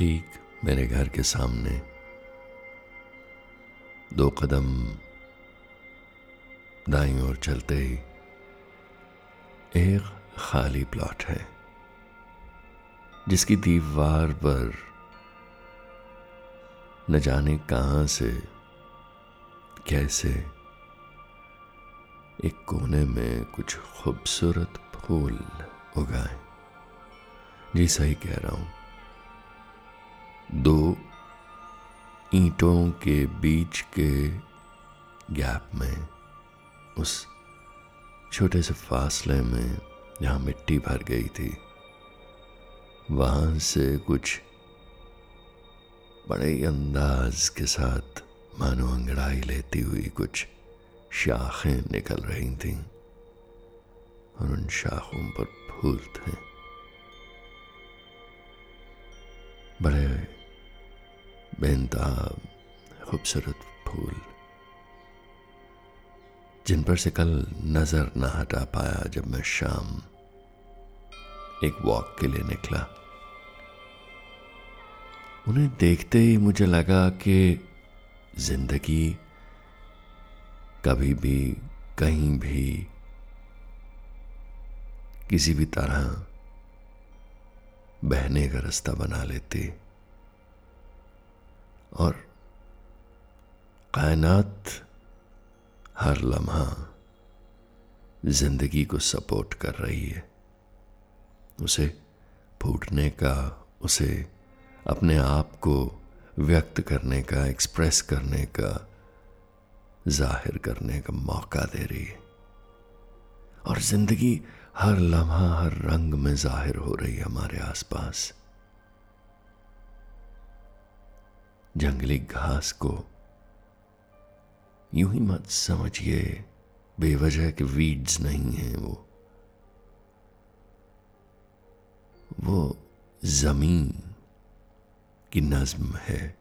ठीक मेरे घर के सामने। दो कदम दाई ओर चलते ही एक खाली प्लॉट है, जिसकी दीवार पर न जाने कहाँ से, कैसे एक कोने में कुछ खूबसूरत फूल उगाए। जी सही कह रहा हूँ। दो ईंटों के बीच के गैप में, उस छोटे से फासले में जहाँ मिट्टी भर गई थी, वहाँ से कुछ बड़े अंदाज के साथ मानो अंगड़ाई लेती हुई कुछ शाखें निकल रही थीं और उन शाखों पर फूल थे। बड़े बेनतहा खूबसूरत फूल, जिन पर से कल नज़र न हटा पाया जब मैं शाम एक वॉक के लिए निकला। उन्हें देखते ही मुझे लगा कि ज़िंदगी कभी भी कहीं भी किसी भी तरह बहने का रास्ता बना लेती। और कायनात हर लम्हा ज़िंदगी को सपोर्ट कर रही है। उसे फूटने का, उसे अपने आप को व्यक्त करने का एक्सप्रेस करने का, ज़ाहिर करने का मौका दे रही है। और ज़िंदगी हर लम्हा, हर रंग में ज़ाहिर हो रही है हमारे आसपास। जंगली घास को। यूँ ही मत समझिए, बेवजह के वीड्स नहीं है वो। वो ज़मीन की नज्म है,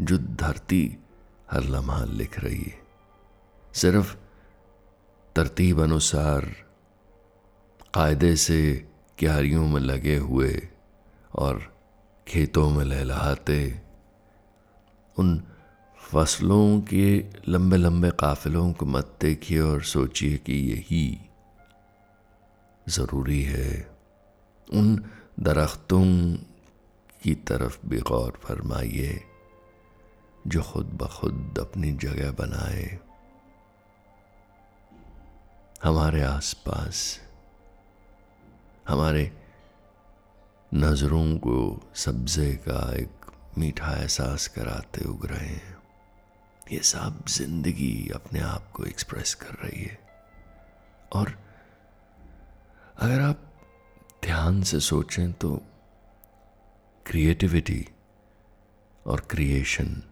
जो धरती हर लम्हा लिख रही है। सिर्फ़ तरतीब अनुसार कायदे से क्यारियों में लगे हुए और खेतों में लहलाते उन फ़सलों के लंबे लंबे काफिलों को मत देखिए और सोचिए कि यही ज़रूरी है। उन दरख्तों की तरफ़ भी गौर फरमाइए, जो खुद ब खुद अपनी जगह बनाए। हमारे आसपास, हमारे नज़रों को सब्ज़े का एक मीठा एहसास कराते उग रहे हैं। ये सब ज़िंदगी अपने आप को एक्सप्रेस कर रही है। और अगर आप ध्यान से सोचें तो क्रिएटिविटी और क्रिएशन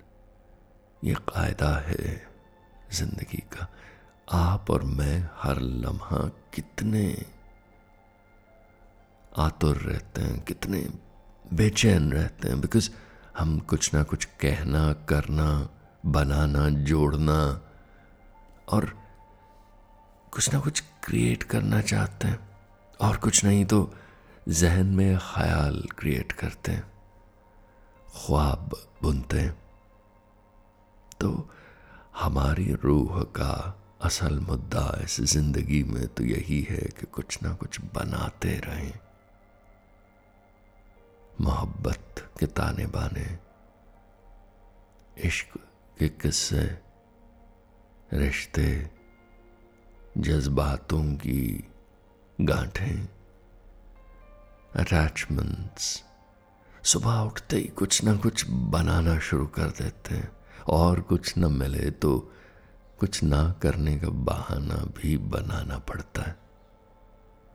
ये कायदा है ज़िंदगी का। आप और मैं हर लम्हा कितने आतुर रहते हैं, कितने बेचैन रहते हैं बिकॉज़ हम कुछ ना कुछ कहना, करना, बनाना, जोड़ना, और कुछ ना कुछ क्रिएट करना चाहते हैं, और कुछ नहीं तो जहन में ख्याल क्रिएट करते हैं, ख्वाब बुनते हैं। तो हमारी रूह का असल मुद्दा इस ज़िंदगी में तो यही है कि कुछ ना कुछ बनाते रहें। मोहब्बत के ताने बाने, इश्क के किस्से, रिश्ते, जज्बातों की गांठें अटैचमेंट्स सुबह उठते ही कुछ ना कुछ बनाना शुरू कर देते हैं, और कुछ न मिले तो कुछ ना करने का बहाना भी बनाना पड़ता है।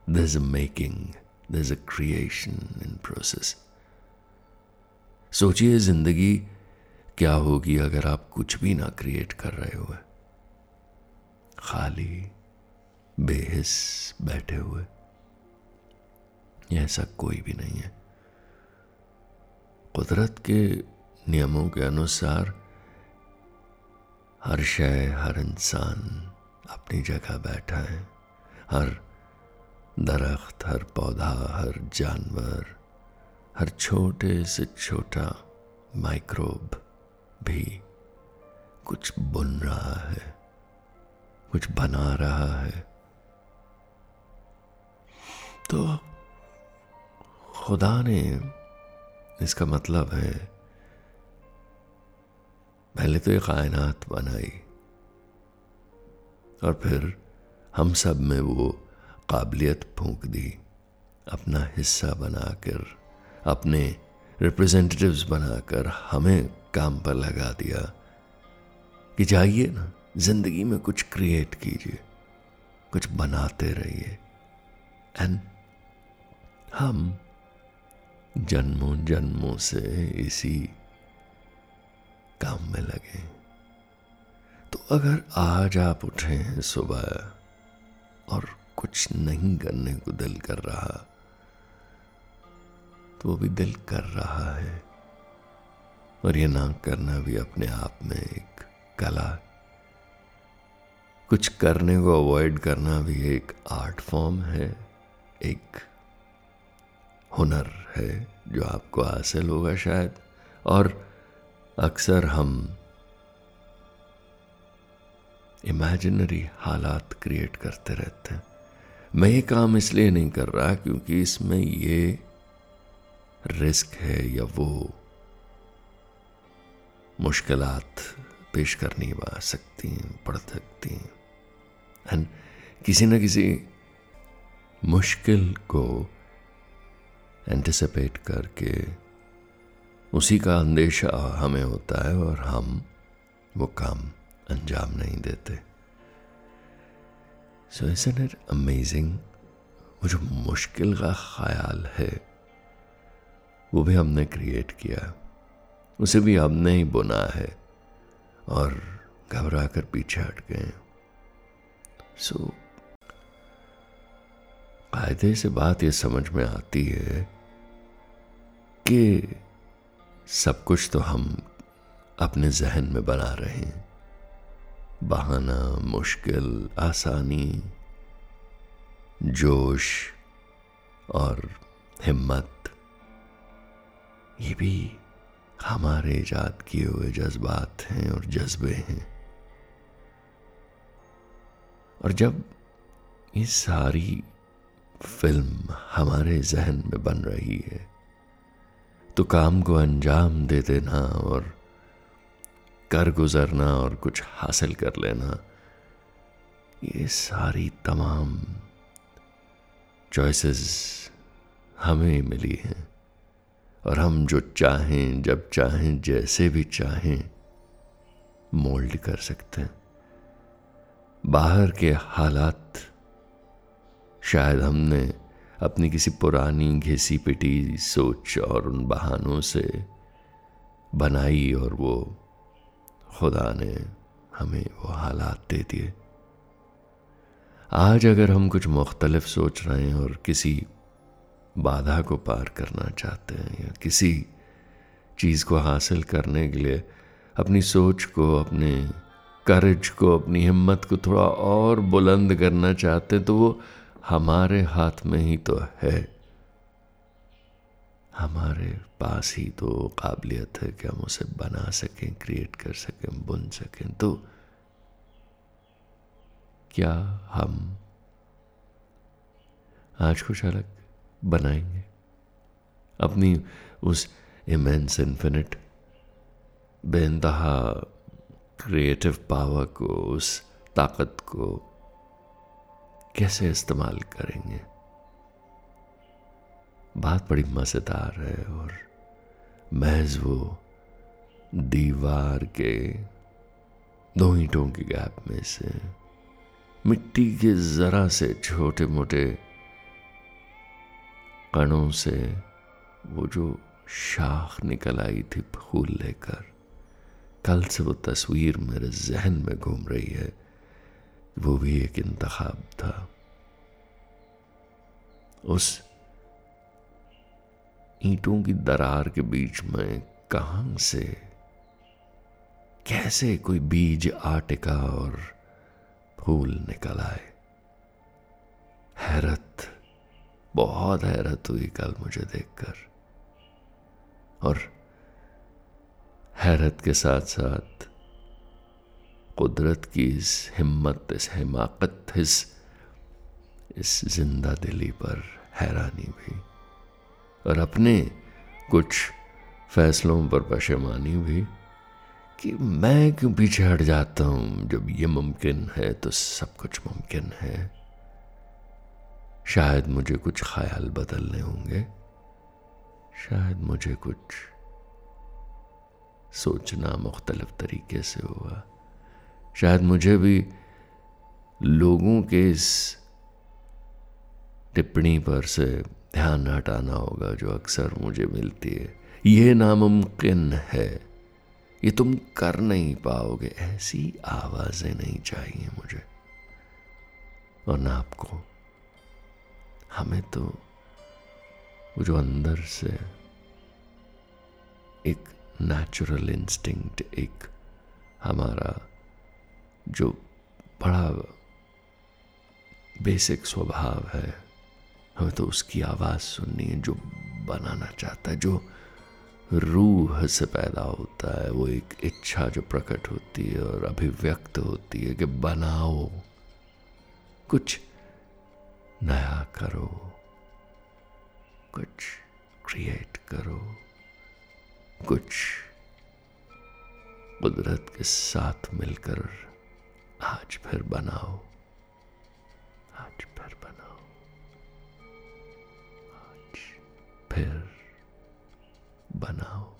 A making a creation in process सोचिए ज़िंदगी क्या होगी अगर आप कुछ भी ना क्रिएट कर रहे हो खाली, बेहिस बैठे हुए। ऐसा कोई भी नहीं है। कुदरत के नियमों के अनुसार हर शय, हर इंसान अपनी जगह बैठा है। हर दरख्त, हर पौधा, हर जानवर हर छोटे से छोटा माइक्रोब भी कुछ बुन रहा है, कुछ बना रहा है। तो खुदा ने इसका मतलब है, पहले तो ये कायनात बनाई, और फिर हम सब में वो काबिलियत फूंक दी, अपना हिस्सा बनाकर। अपने रिप्रेजेंटेटिव्स बनाकर हमें काम पर लगा दिया कि जाइए ना, ज़िंदगी में कुछ क्रिएट कीजिए, कुछ बनाते रहिए। एंड हम जन्मों जन्मों से इसी काम में लगे। तो अगर आज आप उठे हैं सुबह और कुछ नहीं करने को दिल कर रहा तो वो भी दिल कर रहा है। और ये ना करना भी अपने आप में एक कला। कुछ करने को अवॉइड करना भी एक आर्ट फॉर्म है, एक हुनर है, जो आपको हासिल होगा शायद। और अक्सर हम इमेजिनरी हालात क्रिएट करते रहते हैं। मैं ये काम इसलिए नहीं कर रहा क्योंकि इसमें ये रिस्क है या वो मुश्किलात पेश करनी आ सकती हैं सकती। हैं किसी न किसी मुश्किल को एंटिसिपेट करके उसी का अंदेशा हमें होता है और हम वो काम अंजाम नहीं देते। सो इसन अमेजिंग वो जो मुश्किल का ख्याल है। वो भी हमने क्रिएट किया। उसे भी हमने ही बुना है और घबरा कर पीछे हट गए सो so, कायदे से बात ये समझ में आती है कि सब कुछ तो हम अपने जहन में बना रहे हैं। बहाना मुश्किल आसानी जोश और हिम्मत। ये भी हमारे ईजाद किए हुए जज्बात हैं और जज्बे हैं। और जब ये सारी फ़िल्म हमारे जहन में बन रही है तो काम को अंजाम दे देना और कर गुजरना और कुछ हासिल कर लेना, ये सारी तमाम चॉइसेस हमें मिली हैं। और हम जो चाहें, जब चाहें, जैसे भी चाहें, मोल्ड कर सकते हैं। बाहर के हालात, शायद हमने अपनी किसी पुरानी घिसी पिटी सोच और उन बहानों से बनाई और वो खुदा ने हमें वो हालात दे दिए। आज अगर हम कुछ मुख्तलफ सोच रहे हैं और किसी बाधा को पार करना चाहते हैं या किसी चीज़ को हासिल करने के लिए अपनी सोच को, अपने करज को, अपनी हिम्मत को थोड़ा और बुलंद करना चाहते हैं तो वो हमारे हाथ में ही तो है। हमारे पास ही तो काबिलियत है कि हम उसे बना सकें क्रिएट कर सकें बुन सकें। तो क्या हम आज कुछ अलग बनाएँगे। अपनी उस इमेंस इन्फिनिट बेनतहा क्रिएटिव पावर को, उस ताकत को कैसे इस्तेमाल करेंगे? बात बड़ी मज़ेदार है और महज वो दीवार के दो ईंटों के गैप में से मिट्टी के ज़रा से छोटे मोटे कणों से वो जो शाख निकल आई थी फूल लेकर, कल से वो तस्वीर मेरे जहन में घूम रही है, वो भी एक इंतखाब था। उस ईंटों की दरार के बीच में कहाँ से, कैसे कोई बीज, आटिका और फूल निकल आए? हैरत बहुत हैरत हुई कल मुझे देखकर। और हैरत के साथ साथ कुदरत की इस हिम्मत, इस हिमाकत, इस इस ज़िंदा दिली पर हैरानी भी और अपने कुछ फैसलों पर पशेमानी भी कि मैं क्यों पीछे हट जाता हूँ? जब ये मुमकिन है तो सब कुछ मुमकिन है। शायद मुझे कुछ ख्याल बदलने होंगे। शायद मुझे कुछ सोचना मुख्तलिफ़ तरीके से हुआ शायद मुझे भी लोगों के इस टिप्पणी पर से ध्यान हटाना होगा जो अक्सर मुझे मिलती है। ये नामुमकिन है। ये तुम कर नहीं पाओगे। ऐसी आवाज़ें नहीं चाहिए मुझे। और ना आपको। हमें तो वो जो अंदर से एक नेचुरल इंस्टिंक्ट एक हमारा जो बड़ा बेसिक स्वभाव है, हमें तो उसकी आवाज़ सुननी है, जो बनाना चाहता है, जो रूह से पैदा होता है, वो एक इच्छा जो प्रकट होती है और अभिव्यक्त होती है कि बनाओ। कुछ नया करो। कुछ क्रिएट करो। कुछ कुदरत के साथ मिलकर आज फिर बनाओ। आज फिर बनाओ। आज फिर बनाओ।